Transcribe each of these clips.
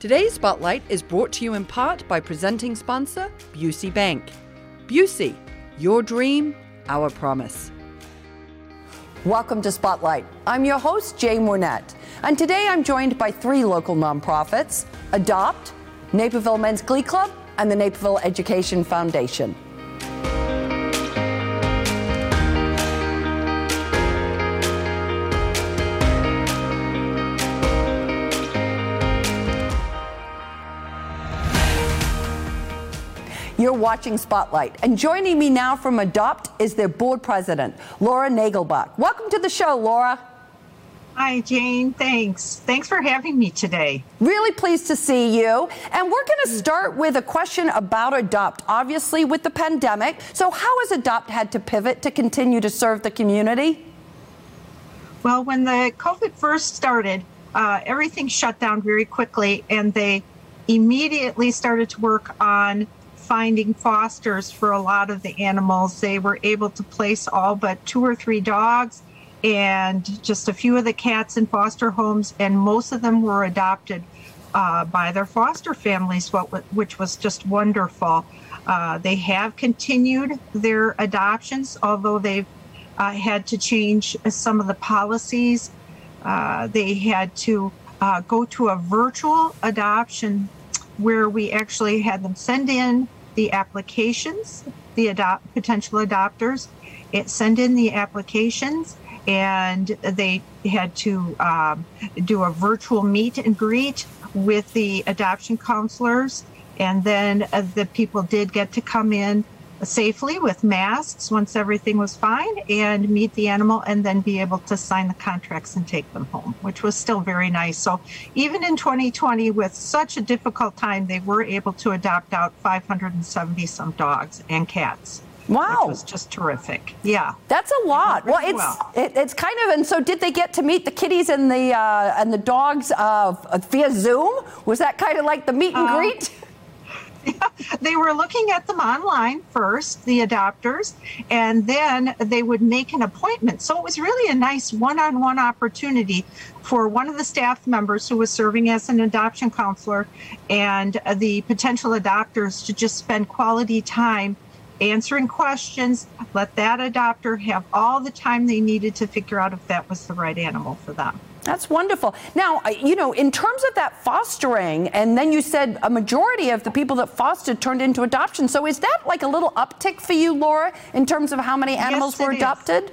Today's Spotlight is brought to you in part by presenting sponsor Busey Bank. Busey, your dream, our promise. Welcome to Spotlight. I'm your host, Jane Wernette, and today I'm joined by three local nonprofits Adopt, Naperville Men's Glee Club, and the Naperville Education Foundation. You're watching Spotlight. And joining me now from Adopt is their board president, Laura Nagelbach. Welcome to the show, Laura. Hi, Jane. Thanks. Thanks for having me today. Really pleased to see you. And we're going to start with a question about Adopt, obviously, with the pandemic. So, how has Adopt had to pivot to continue to serve the community? Well, when the COVID first started, uh, everything shut down very quickly, and they immediately started to work on finding fosters for a lot of the animals. They were able to place all but two or three dogs and just a few of the cats in foster homes, and most of them were adopted uh, by their foster families, which was just wonderful. Uh, they have continued their adoptions, although they've uh, had to change some of the policies. Uh, they had to uh, go to a virtual adoption where we actually had them send in the applications, the adopt, potential adopters, it send in the applications, and they had to um, do a virtual meet and greet with the adoption counselors. And then uh, the people did get to come in safely with masks once everything was fine and meet the animal and then be able to sign the contracts and take them home, which was still very nice. So even in 2020, with such a difficult time, they were able to adopt out 570 some dogs and cats. Wow, which was just terrific. Yeah, that's a lot. Well, it's well. It, it's kind of and so did they get to meet the kitties and the uh, and the dogs uh, via Zoom? Was that kind of like the meet and uh, greet? they were looking at them online first, the adopters, and then they would make an appointment. So it was really a nice one on one opportunity for one of the staff members who was serving as an adoption counselor and the potential adopters to just spend quality time answering questions, let that adopter have all the time they needed to figure out if that was the right animal for them. That's wonderful. Now, you know, in terms of that fostering, and then you said a majority of the people that fostered turned into adoption. So is that like a little uptick for you, Laura, in terms of how many animals yes, were adopted? Is.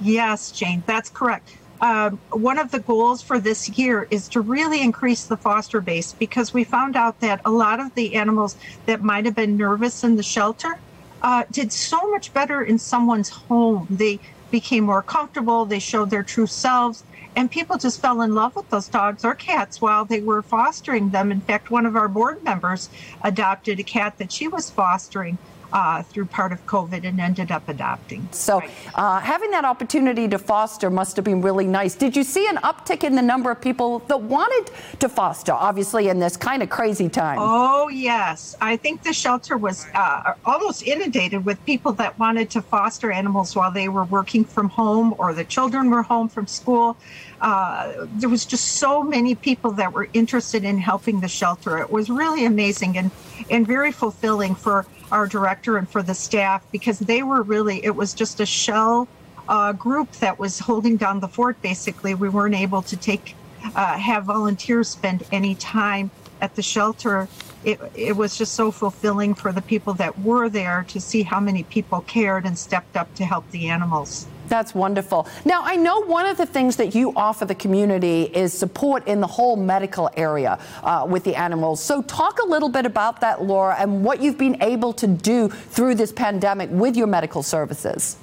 Yes, Jane, that's correct. Um, one of the goals for this year is to really increase the foster base because we found out that a lot of the animals that might have been nervous in the shelter uh, did so much better in someone's home. They became more comfortable, they showed their true selves, and people just fell in love with those dogs or cats while they were fostering them. In fact, one of our board members adopted a cat that she was fostering uh, through part of COVID and ended up adopting. So, uh, having that opportunity to foster must have been really nice. Did you see an uptick in the number of people that wanted to foster, obviously, in this kind of crazy time? Oh, yes. I think the shelter was uh, almost inundated with people that wanted to foster animals while they were working from home or the children were home from school. Uh, there was just so many people that were interested in helping the shelter. It was really amazing and, and very fulfilling for our director and for the staff because they were really, it was just a shell uh, group that was holding down the fort basically. We weren't able to take, uh, have volunteers spend any time at the shelter. It, it was just so fulfilling for the people that were there to see how many people cared and stepped up to help the animals. That's wonderful. Now, I know one of the things that you offer the community is support in the whole medical area uh, with the animals. So, talk a little bit about that, Laura, and what you've been able to do through this pandemic with your medical services.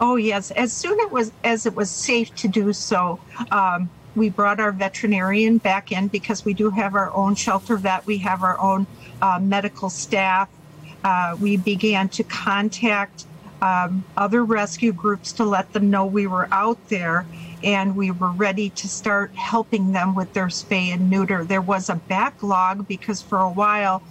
Oh yes, as soon it was as it was safe to do so, um, we brought our veterinarian back in because we do have our own shelter vet. We have our own uh, medical staff. Uh, we began to contact um, other rescue groups to let them know we were out there and we were ready to start helping them with their spay and neuter. There was a backlog because for a while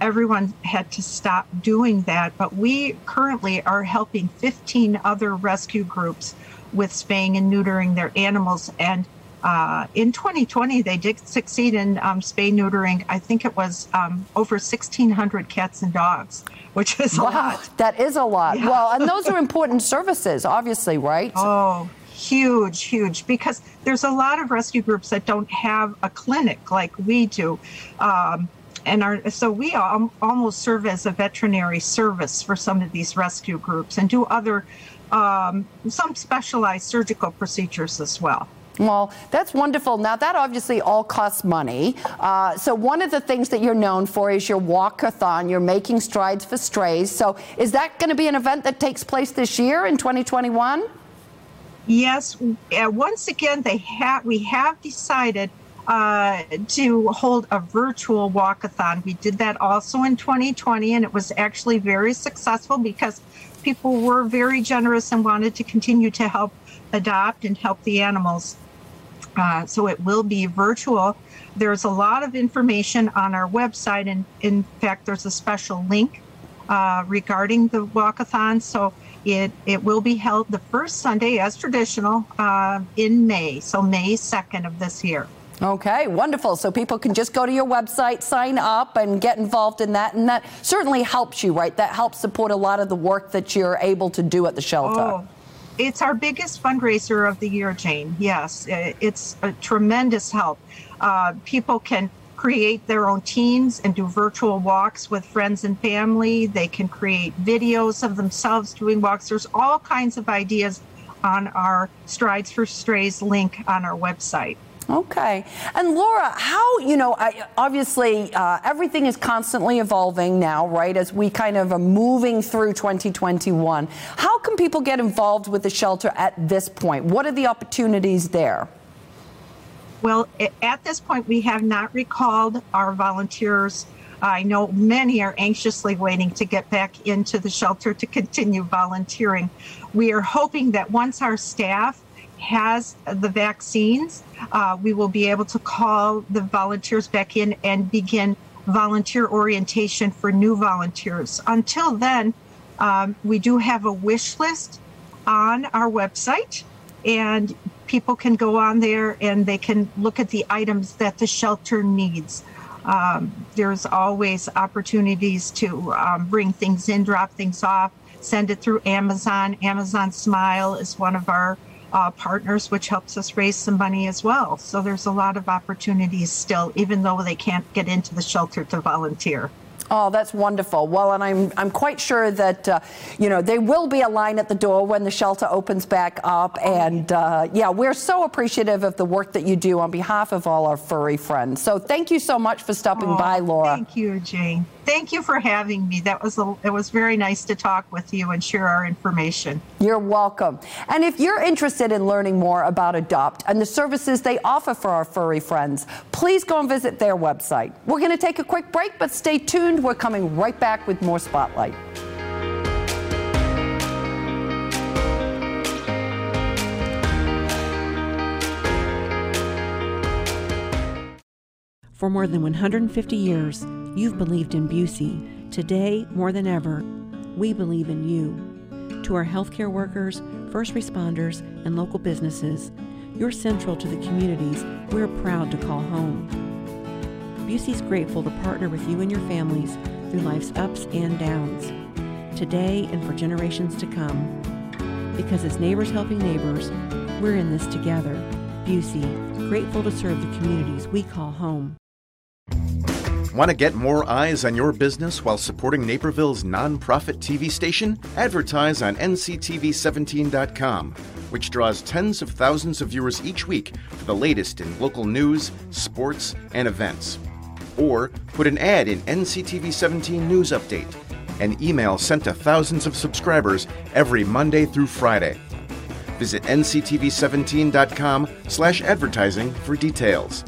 everyone had to stop doing that, but we currently are helping 15 other rescue groups with spaying and neutering their animals and uh, in 2020, they did succeed in um, spay neutering. I think it was um, over 1,600 cats and dogs, which is wow, a lot. That is a lot. Yeah. Well, and those are important services, obviously, right? Oh, huge, huge. Because there's a lot of rescue groups that don't have a clinic like we do. Um, and our, so we almost serve as a veterinary service for some of these rescue groups and do other um, some specialized surgical procedures as well. Well, that's wonderful. Now, that obviously all costs money. Uh, so, one of the things that you're known for is your walkathon. You're making strides for strays. So, is that going to be an event that takes place this year in 2021? Yes. Uh, once again, they have we have decided uh, to hold a virtual walkathon. We did that also in 2020, and it was actually very successful because people were very generous and wanted to continue to help adopt and help the animals. Uh, so it will be virtual. There's a lot of information on our website, and in fact, there's a special link uh, regarding the walkathon. So it it will be held the first Sunday, as traditional, uh, in May. So May 2nd of this year. Okay, wonderful. So people can just go to your website, sign up, and get involved in that. And that certainly helps you, right? That helps support a lot of the work that you're able to do at the shelter. Oh, it's our biggest fundraiser of the year, Jane. Yes, it's a tremendous help. Uh, people can create their own teams and do virtual walks with friends and family. They can create videos of themselves doing walks. There's all kinds of ideas on our Strides for Strays link on our website. Okay. And Laura, how, you know, I, obviously uh, everything is constantly evolving now, right, as we kind of are moving through 2021. How can people get involved with the shelter at this point? What are the opportunities there? Well, at this point, we have not recalled our volunteers. I know many are anxiously waiting to get back into the shelter to continue volunteering. We are hoping that once our staff has the vaccines, uh, we will be able to call the volunteers back in and begin volunteer orientation for new volunteers. Until then, um, we do have a wish list on our website, and people can go on there and they can look at the items that the shelter needs. Um, there's always opportunities to um, bring things in, drop things off, send it through Amazon. Amazon Smile is one of our uh, partners, which helps us raise some money as well. So there's a lot of opportunities still, even though they can't get into the shelter to volunteer. Oh, that's wonderful. Well, and I'm, I'm quite sure that, uh, you know, there will be a line at the door when the shelter opens back up. And uh, yeah, we're so appreciative of the work that you do on behalf of all our furry friends. So thank you so much for stopping oh, by, Laura. Thank you, Jane. Thank you for having me. That was a, it was very nice to talk with you and share our information. You're welcome. And if you're interested in learning more about Adopt and the services they offer for our furry friends, please go and visit their website. We're going to take a quick break, but stay tuned. We're coming right back with more Spotlight. For more than 150 years, You've believed in Busey. Today, more than ever, we believe in you. To our healthcare workers, first responders, and local businesses, you're central to the communities we're proud to call home. Busey's grateful to partner with you and your families through life's ups and downs, today and for generations to come. Because as neighbors helping neighbors, we're in this together. Busey, grateful to serve the communities we call home. Want to get more eyes on your business while supporting Naperville's nonprofit TV station? Advertise on nctv17.com, which draws tens of thousands of viewers each week for the latest in local news, sports, and events. Or put an ad in NCTV 17 News Update, an email sent to thousands of subscribers every Monday through Friday. Visit nctv17.com slash advertising for details.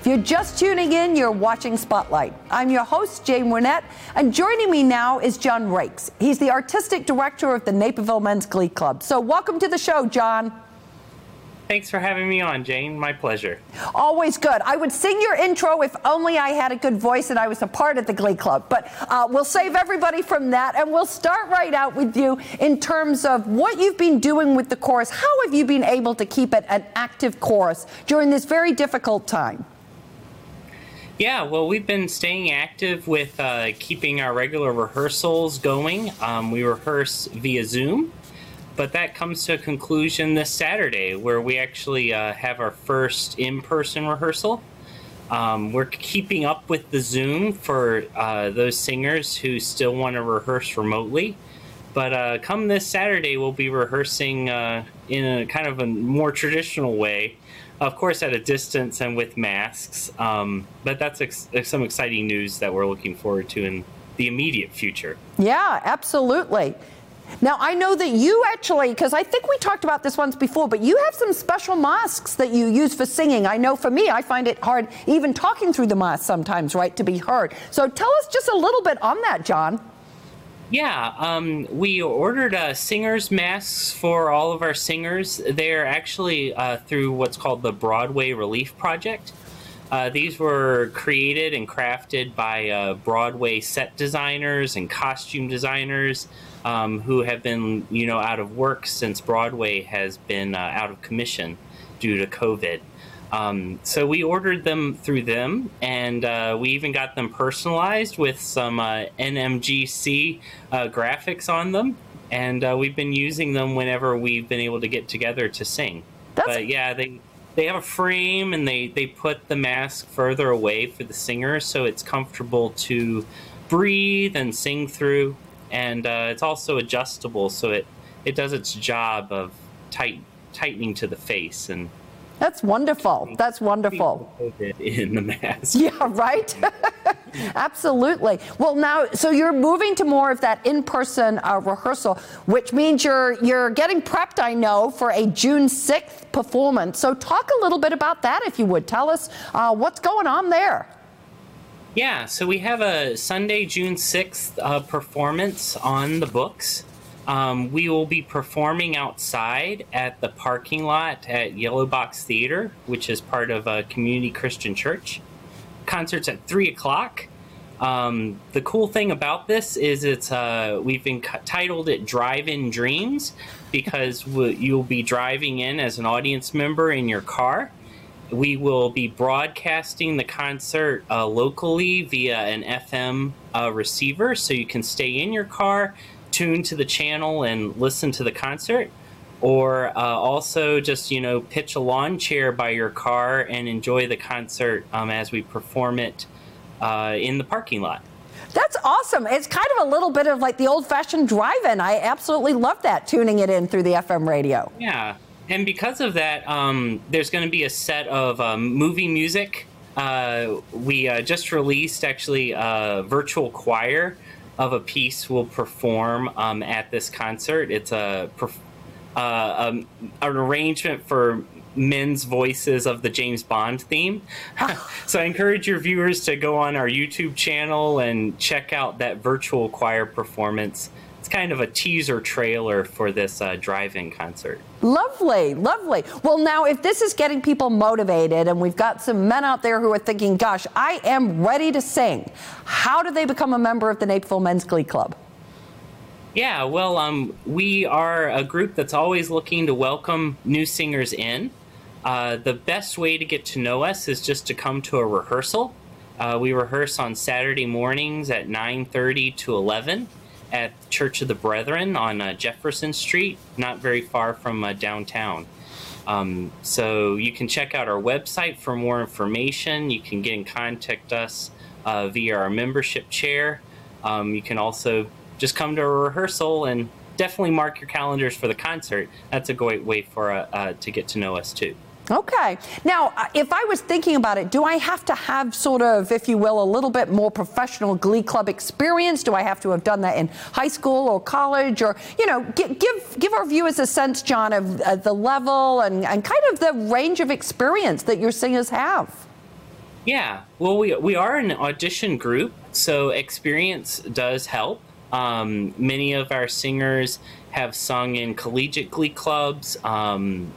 If you're just tuning in, you're watching Spotlight. I'm your host, Jane Wernette, and joining me now is John Rakes. He's the artistic director of the Naperville Men's Glee Club. So, welcome to the show, John. Thanks for having me on, Jane. My pleasure. Always good. I would sing your intro if only I had a good voice and I was a part of the Glee Club. But uh, we'll save everybody from that and we'll start right out with you in terms of what you've been doing with the chorus. How have you been able to keep it an active chorus during this very difficult time? Yeah, well, we've been staying active with uh, keeping our regular rehearsals going. Um, we rehearse via Zoom but that comes to a conclusion this Saturday, where we actually uh, have our first in-person rehearsal. Um, we're keeping up with the Zoom for uh, those singers who still want to rehearse remotely. But uh, come this Saturday, we'll be rehearsing uh, in a kind of a more traditional way, of course, at a distance and with masks. Um, but that's ex- some exciting news that we're looking forward to in the immediate future. Yeah, absolutely. Now, I know that you actually, because I think we talked about this once before, but you have some special masks that you use for singing. I know for me, I find it hard even talking through the mask sometimes, right, to be heard. So tell us just a little bit on that, John. Yeah, um, we ordered uh, singers' masks for all of our singers. They're actually uh, through what's called the Broadway Relief Project. Uh, these were created and crafted by uh, Broadway set designers and costume designers um, who have been, you know, out of work since Broadway has been uh, out of commission due to COVID. Um, so we ordered them through them, and uh, we even got them personalized with some uh, NMGC uh, graphics on them. And uh, we've been using them whenever we've been able to get together to sing. That's... But yeah, they they have a frame, and they they put the mask further away for the singer, so it's comfortable to breathe and sing through and uh, it's also adjustable, so it it does its job of tight tightening to the face and. That's wonderful. That's wonderful. In the mask. Yeah, right? Absolutely. Well, now, so you're moving to more of that in-person uh, rehearsal, which means you're you're getting prepped, I know, for a June 6th performance. So talk a little bit about that, if you would. Tell us uh, what's going on there. Yeah, so we have a Sunday, June 6th uh, performance on the books. Um, we will be performing outside at the parking lot at Yellow Box Theater, which is part of a community Christian church. Concerts at 3 o'clock. Um, the cool thing about this is it's uh, we've entitled it Drive-In Dreams because you'll be driving in as an audience member in your car we will be broadcasting the concert uh, locally via an FM uh, receiver, so you can stay in your car, tune to the channel, and listen to the concert. Or uh, also just you know pitch a lawn chair by your car and enjoy the concert um, as we perform it uh, in the parking lot. That's awesome. It's kind of a little bit of like the old fashioned drive in. I absolutely love that, tuning it in through the FM radio. Yeah and because of that, um, there's going to be a set of um, movie music. Uh, we uh, just released actually a virtual choir of a piece we'll perform um, at this concert. It's a uh, um, an arrangement for men's voices of the James Bond theme. so I encourage your viewers to go on our YouTube channel and check out that virtual choir performance kind of a teaser trailer for this uh, drive-in concert. Lovely, lovely. Well, now if this is getting people motivated, and we've got some men out there who are thinking, "Gosh, I am ready to sing," how do they become a member of the Naperville Men's Glee Club? Yeah, well, um, we are a group that's always looking to welcome new singers in. Uh, the best way to get to know us is just to come to a rehearsal. Uh, we rehearse on Saturday mornings at 9:30 to 11 at Church of the Brethren on uh, Jefferson Street, not very far from uh, downtown. Um, so you can check out our website for more information. You can get in contact us uh, via our membership chair. Um, you can also just come to a rehearsal and definitely mark your calendars for the concert. That's a great way for uh, uh, to get to know us too. Okay. Now, uh, if I was thinking about it, do I have to have sort of, if you will, a little bit more professional Glee Club experience? Do I have to have done that in high school or college? Or, you know, give, give, our viewers a sense, John, of uh, the level and, and kind of the range of experience that your singers have. Yeah. Well, we, we are an audition group, so experience does help. Um, many of our singers have sung in collegiate glee clubs. Um,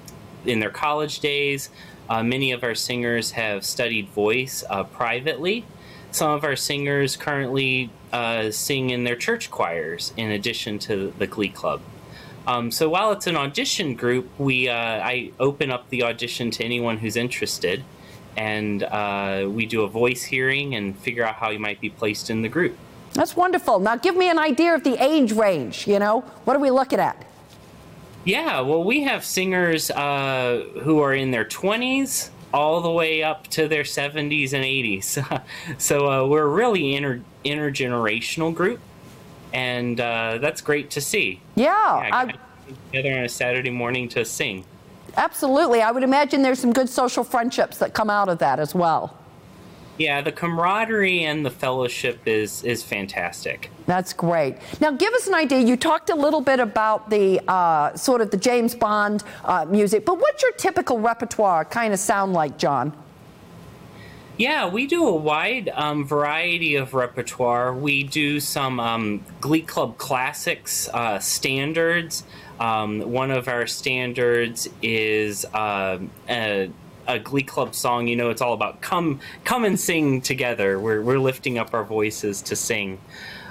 in their college days. Uh, many of our singers have studied voice uh, privately. Some of our singers currently uh, sing in their church choirs in addition to the Glee Club. Um, so while it's an audition group, we uh, I open up the audition to anyone who's interested, and uh, we do a voice hearing and figure out how you might be placed in the group. That's wonderful. Now, give me an idea of the age range. You know, what are we looking at? Yeah, well, we have singers uh, who are in their 20s all the way up to their 70s and 80s. so uh, we're a really inter- intergenerational group, and uh, that's great to see. Yeah. yeah I, together on a Saturday morning to sing. Absolutely. I would imagine there's some good social friendships that come out of that as well. Yeah, the camaraderie and the fellowship is is fantastic. That's great. Now, give us an idea. You talked a little bit about the uh, sort of the James Bond uh, music, but what's your typical repertoire kind of sound like, John? Yeah, we do a wide um, variety of repertoire. We do some um, Glee Club classics, uh, standards. Um, one of our standards is uh, a, a, Glee Club song. You know, it's all about come come and sing together. We're we're lifting up our voices to sing.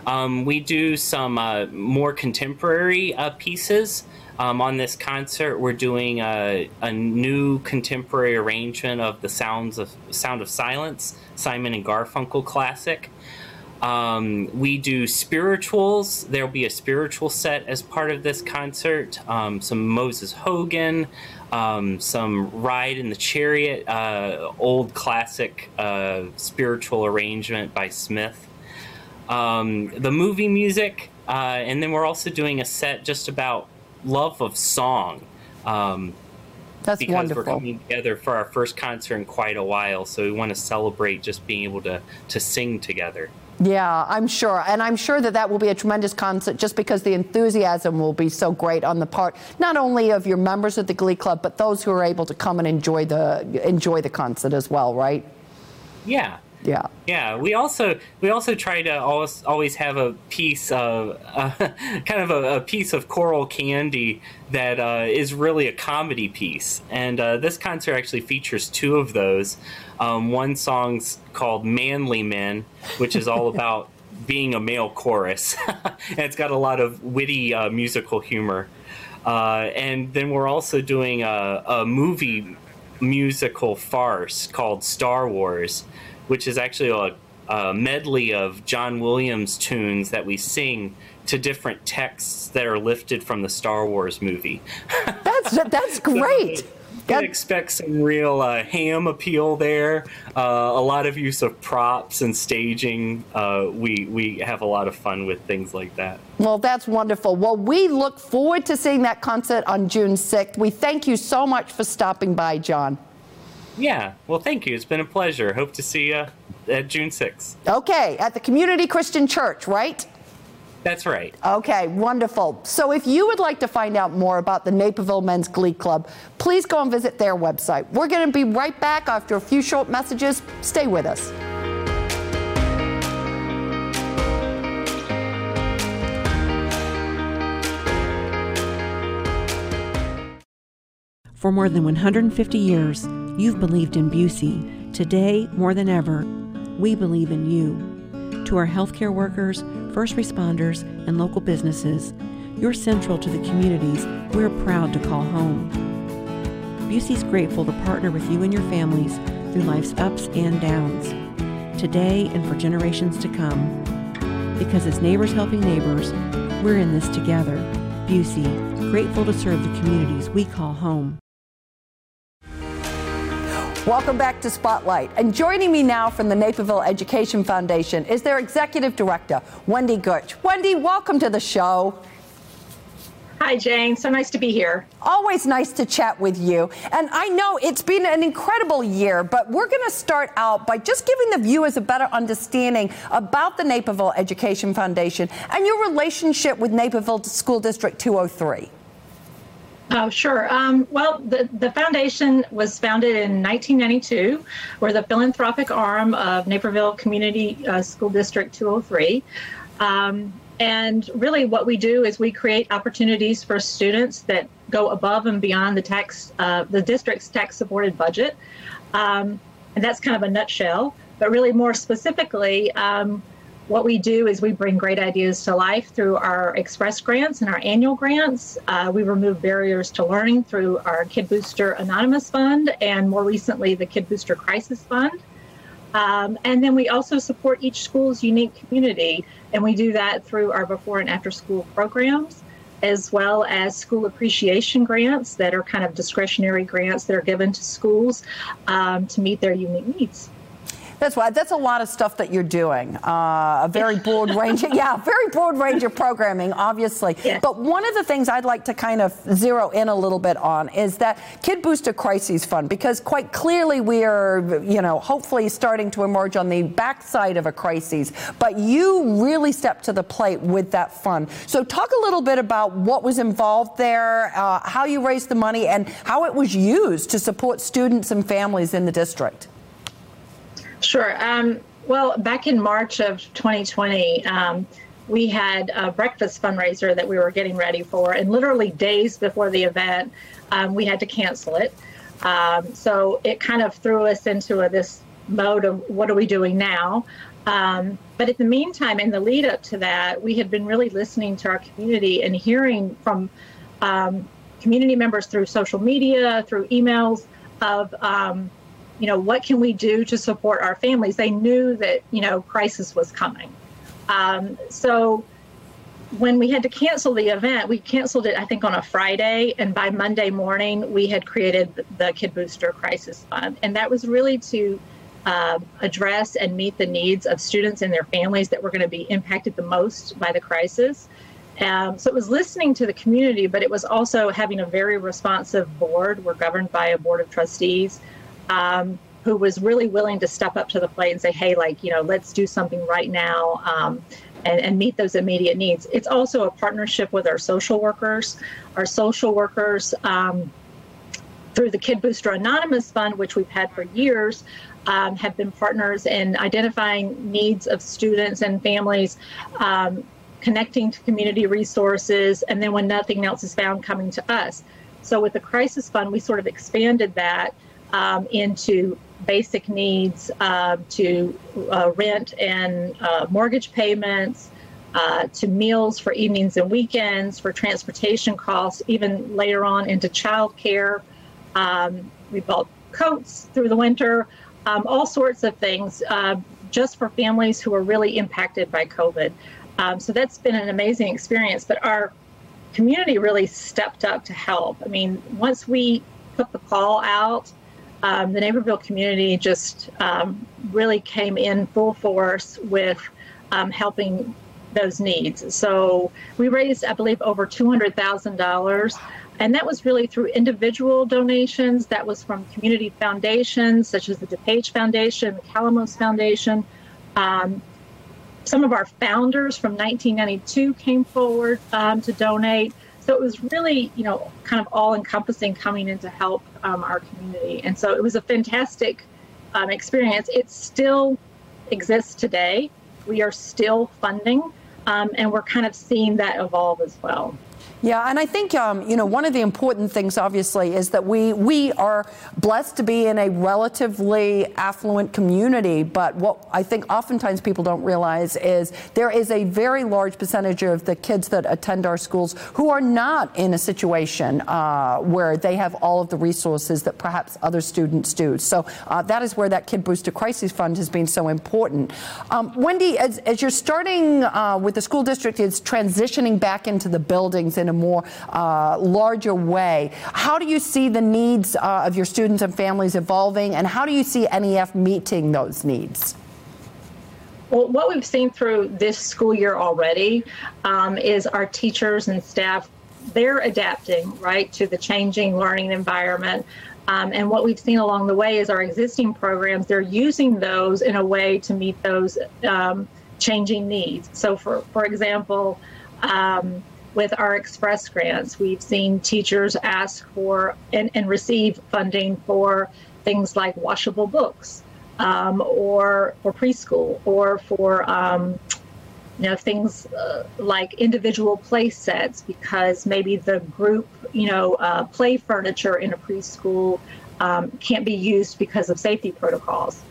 Um, we do some uh, more contemporary uh, pieces. Um, on this concert, we're doing a, a, new contemporary arrangement of the sounds of Sound of Silence, Simon and Garfunkel classic. Um, we do spirituals. There'll be a spiritual set as part of this concert. Um, some Moses Hogan, um, some Ride in the Chariot, uh, old classic uh, spiritual arrangement by Smith. Um, the movie music, uh, and then we're also doing a set just about love of song. Um, That's because wonderful. we're coming together for our first concert in quite a while, so we want to celebrate just being able to to sing together. Yeah, I'm sure. And I'm sure that that will be a tremendous concert just because the enthusiasm will be so great on the part not only of your members of the Glee Club, but those who are able to come and enjoy the enjoy the concert as well, right? Yeah. Yeah. Yeah, we also we also try to always always have a piece of uh, kind of a, a, piece of choral candy that uh, is really a comedy piece, and uh, this concert actually features two of those. Um, one song's called "Manly Men," which is all about being a male chorus, and it's got a lot of witty uh, musical humor. Uh, and then we're also doing a, a movie musical farce called Star Wars which is actually a, a medley of John Williams tunes that we sing to different texts that are lifted from the Star Wars movie. that's that's great. so, that, expect some real uh, ham appeal there. Uh, a lot of use of props and staging. Uh, we we have a lot of fun with things like that. Well, that's wonderful. Well, we look forward to seeing that concert on June 6th. We thank you so much for stopping by, John. Yeah, well, thank you. It's been a pleasure. Hope to see you at June 6th. Okay, at the Community Christian Church, right? That's right. Okay, wonderful. So if you would like to find out more about the Naperville Men's Glee Club, please go and visit their website. We're going to be right back after a few short messages. Stay with us. For more than 150 years, You've believed in Busey. Today, more than ever, we believe in you. To our healthcare workers, first responders, and local businesses, you're central to the communities we're proud to call home. Busey's grateful to partner with you and your families through life's ups and downs, today and for generations to come. Because as neighbors helping neighbors, we're in this together. Busey, grateful to serve the communities we call home. Welcome back to Spotlight. And joining me now from the Naperville Education Foundation is their executive director, Wendy Gutch. Wendy, welcome to the show. Hi, Jane. So nice to be here. Always nice to chat with you. And I know it's been an incredible year, but we're going to start out by just giving the viewers a better understanding about the Naperville Education Foundation and your relationship with Naperville School District 203. Oh, sure. Um, well, the, the foundation was founded in 1992. We're the philanthropic arm of Naperville Community uh, School District 203. Um, and really, what we do is we create opportunities for students that go above and beyond the tax, uh, the district's tax-supported budget, um, and that's kind of a nutshell. But really, more specifically, um, what we do is we bring great ideas to life through our express grants and our annual grants. Uh, we remove barriers to learning through our Kid Booster Anonymous Fund and more recently the Kid Booster Crisis Fund. Um, and then we also support each school's unique community, and we do that through our before and after school programs, as well as school appreciation grants that are kind of discretionary grants that are given to schools um, to meet their unique needs. That's why that's a lot of stuff that you're doing. Uh, a very broad range, yeah, very broad range of programming, obviously. Yes. But one of the things I'd like to kind of zero in a little bit on is that Kid Booster Crises Fund, because quite clearly we are, you know, hopefully starting to emerge on the backside of a crisis. But you really stepped to the plate with that fund. So talk a little bit about what was involved there, uh, how you raised the money, and how it was used to support students and families in the district. Sure. Um, well, back in March of 2020, um, we had a breakfast fundraiser that we were getting ready for, and literally days before the event, um, we had to cancel it. Um, so it kind of threw us into a, this mode of what are we doing now? Um, but in the meantime, in the lead up to that, we had been really listening to our community and hearing from um, community members through social media, through emails of you know, what can we do to support our families? They knew that, you know, crisis was coming. Um, so when we had to cancel the event, we canceled it, I think, on a Friday. And by Monday morning, we had created the Kid Booster Crisis Fund. And that was really to uh, address and meet the needs of students and their families that were going to be impacted the most by the crisis. Um, so it was listening to the community, but it was also having a very responsive board. We're governed by a board of trustees um, who was really willing to step up to the plate and say, hey, like, you know, let's do something right now um, and, and meet those immediate needs. It's also a partnership with our social workers. Our social workers, um, through the Kid Booster Anonymous Fund, which we've had for years, um, have been partners in identifying needs of students and families, um, connecting to community resources, and then when nothing else is found, coming to us. So with the Crisis Fund, we sort of expanded that um, into basic needs uh, to uh, rent and uh, mortgage payments, uh, to meals for evenings and weekends, for transportation costs, even later on into childcare. Um, we bought coats through the winter, um, all sorts of things uh, just for families who are really impacted by COVID. Um, so that's been an amazing experience. But our community really stepped up to help. I mean, once we put the call out, um, the Naperville community just um, really came in full force with um, helping those needs. So we raised, I believe, over $200,000. And that was really through individual donations. That was from community foundations such as the DuPage Foundation, the Calamos Foundation. Um, some of our founders from 1992 came forward um, to donate. So it was really, you know, kind of all encompassing coming in to help um, our community. And so it was a fantastic um, experience. It still exists today. We are still funding, um, and we're kind of seeing that evolve as well. Yeah, and I think um, you know one of the important things, obviously, is that we we are blessed to be in a relatively affluent community. But what I think oftentimes people don't realize is there is a very large percentage of the kids that attend our schools who are not in a situation uh, where they have all of the resources that perhaps other students do. So uh, that is where that Kid Booster Crisis Fund has been so important. Um, Wendy, as, as, you're starting uh, with the school district, it's transitioning back into the buildings in a more uh, larger way. How do you see the needs uh, of your students and families evolving, and how do you see NEF meeting those needs? Well, what we've seen through this school year already um, is our teachers and staff they're adapting right to the changing learning environment. Um, and what we've seen along the way is our existing programs, they're using those in a way to meet those um, changing needs. So, for, for example, um, with our express grants. We've seen teachers ask for and, and receive funding for things like washable books um, or for preschool or for um, you know things uh, like individual play sets because maybe the group you know uh, play furniture in a preschool um, can't be used because of safety protocols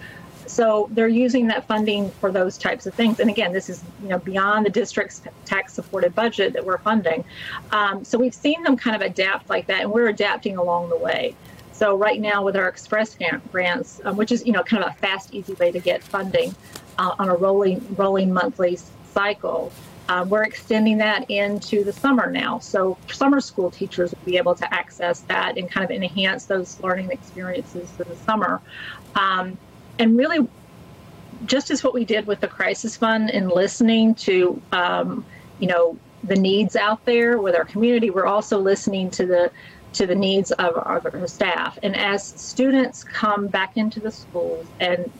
so they're using that funding for those types of things and again this is you know beyond the district's tax supported budget that we're funding um, so we've seen them kind of adapt like that and we're adapting along the way so right now with our express grants um, which is you know kind of a fast easy way to get funding uh, on a rolling rolling monthly cycle. Um, we're extending that into the summer now. So summer school teachers will be able to access that and kind of enhance those learning experiences for the summer. Um, and really, just as what we did with the crisis fund and listening to, um, you know, the needs out there with our community, we're also listening to the to the needs of our, our staff. And as students come back into the schools and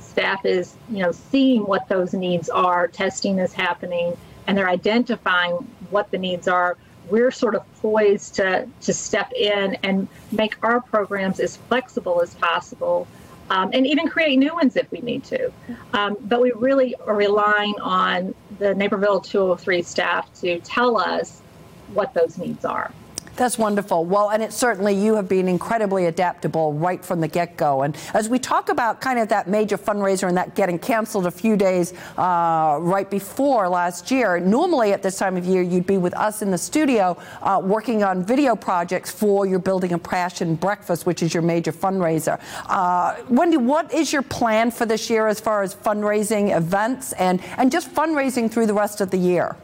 staff is, you know, seeing what those needs are, testing is happening, and they're identifying what the needs are. We're sort of poised to, to step in and make our programs as flexible as possible um, and even create new ones if we need to. Um, but we really are relying on the Naperville 203 staff to tell us what those needs are. That's wonderful. Well, and it certainly you have been incredibly adaptable right from the get go. And as we talk about kind of that major fundraiser and that getting canceled a few days uh, right before last year, normally at this time of year you'd be with us in the studio uh, working on video projects for your Building a Passion Breakfast, which is your major fundraiser. Uh, Wendy, what is your plan for this year as far as fundraising events and, and just fundraising through the rest of the year?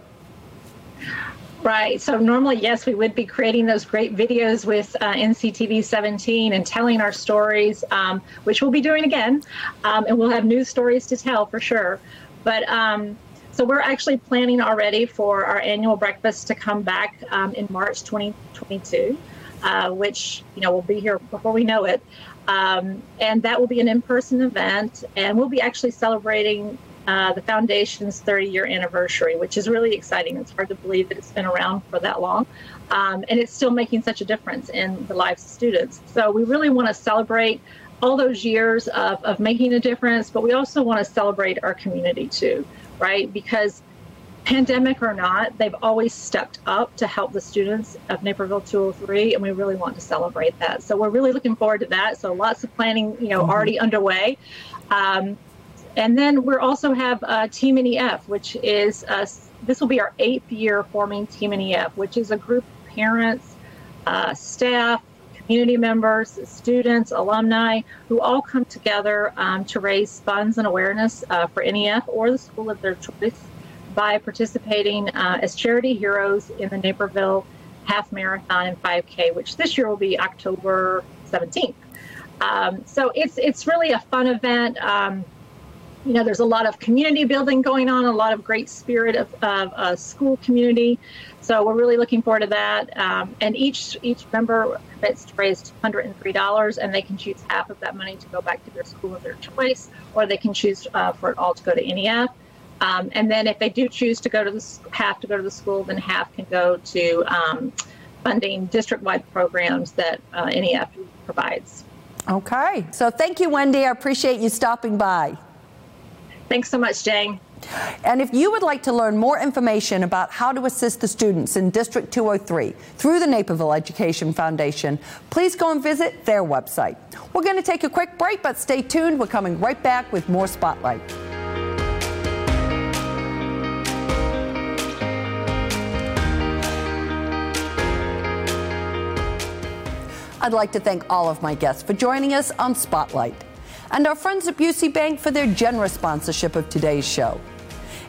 Right. So normally, yes, we would be creating those great videos with uh, NCTV 17 and telling our stories, um, which we'll be doing again, um, and we'll have new stories to tell for sure. But um, so we're actually planning already for our annual breakfast to come back um, in March 2022, uh, which you know we'll be here before we know it. Um, and that will be an in-person event, and we'll be actually celebrating uh, the foundation's 30 year anniversary, which is really exciting. It's hard to believe that it's been around for that long. Um, and it's still making such a difference in the lives of students. So we really want to celebrate all those years of, of making a difference, but we also want to celebrate our community too, right? Because pandemic or not, they've always stepped up to help the students of Naperville 203, and we really want to celebrate that. So we're really looking forward to that. So lots of planning, you know, mm-hmm. already underway. Um, and then we also have uh, Team NEF, which is uh, this will be our eighth year forming Team NEF, which is a group of parents, uh, staff, community members, students, alumni who all come together um, to raise funds and awareness uh, for NEF or the school of their choice by participating uh, as charity heroes in the Naperville Half Marathon and 5K, which this year will be October 17th. Um, so it's it's really a fun event. Um, you know, there's a lot of community building going on, a lot of great spirit of, of uh, school community. So we're really looking forward to that. Um, and each each member commits to raise $203, and they can choose half of that money to go back to their school of their choice, or they can choose uh, for it all to go to NEF. Um, and then if they do choose to go to the half to go to the school, then half can go to um, funding district-wide programs that uh, NEF provides. Okay. So thank you, Wendy. I appreciate you stopping by. Thanks so much, Jane. And if you would like to learn more information about how to assist the students in District 203 through the Naperville Education Foundation, please go and visit their website. We're going to take a quick break, but stay tuned. We're coming right back with more Spotlight. I'd like to thank all of my guests for joining us on Spotlight and our friends at Busey Bank for their generous sponsorship of today's show.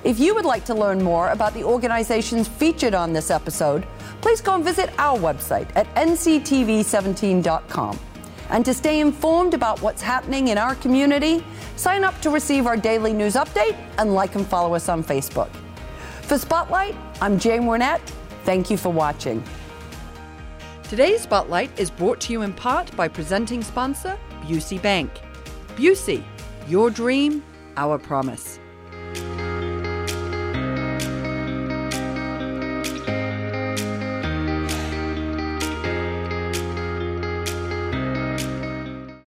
If you would like to learn more about the organizations featured on this episode, please go and visit our website at nctv17.com. And to stay informed about what's happening in our community, sign up to receive our daily news update and like and follow us on Facebook. For Spotlight, I'm Jane Wernette. Thank you for watching. Today's Spotlight is brought to you in part by presenting sponsor Busey Bank. Busey, your dream, our promise.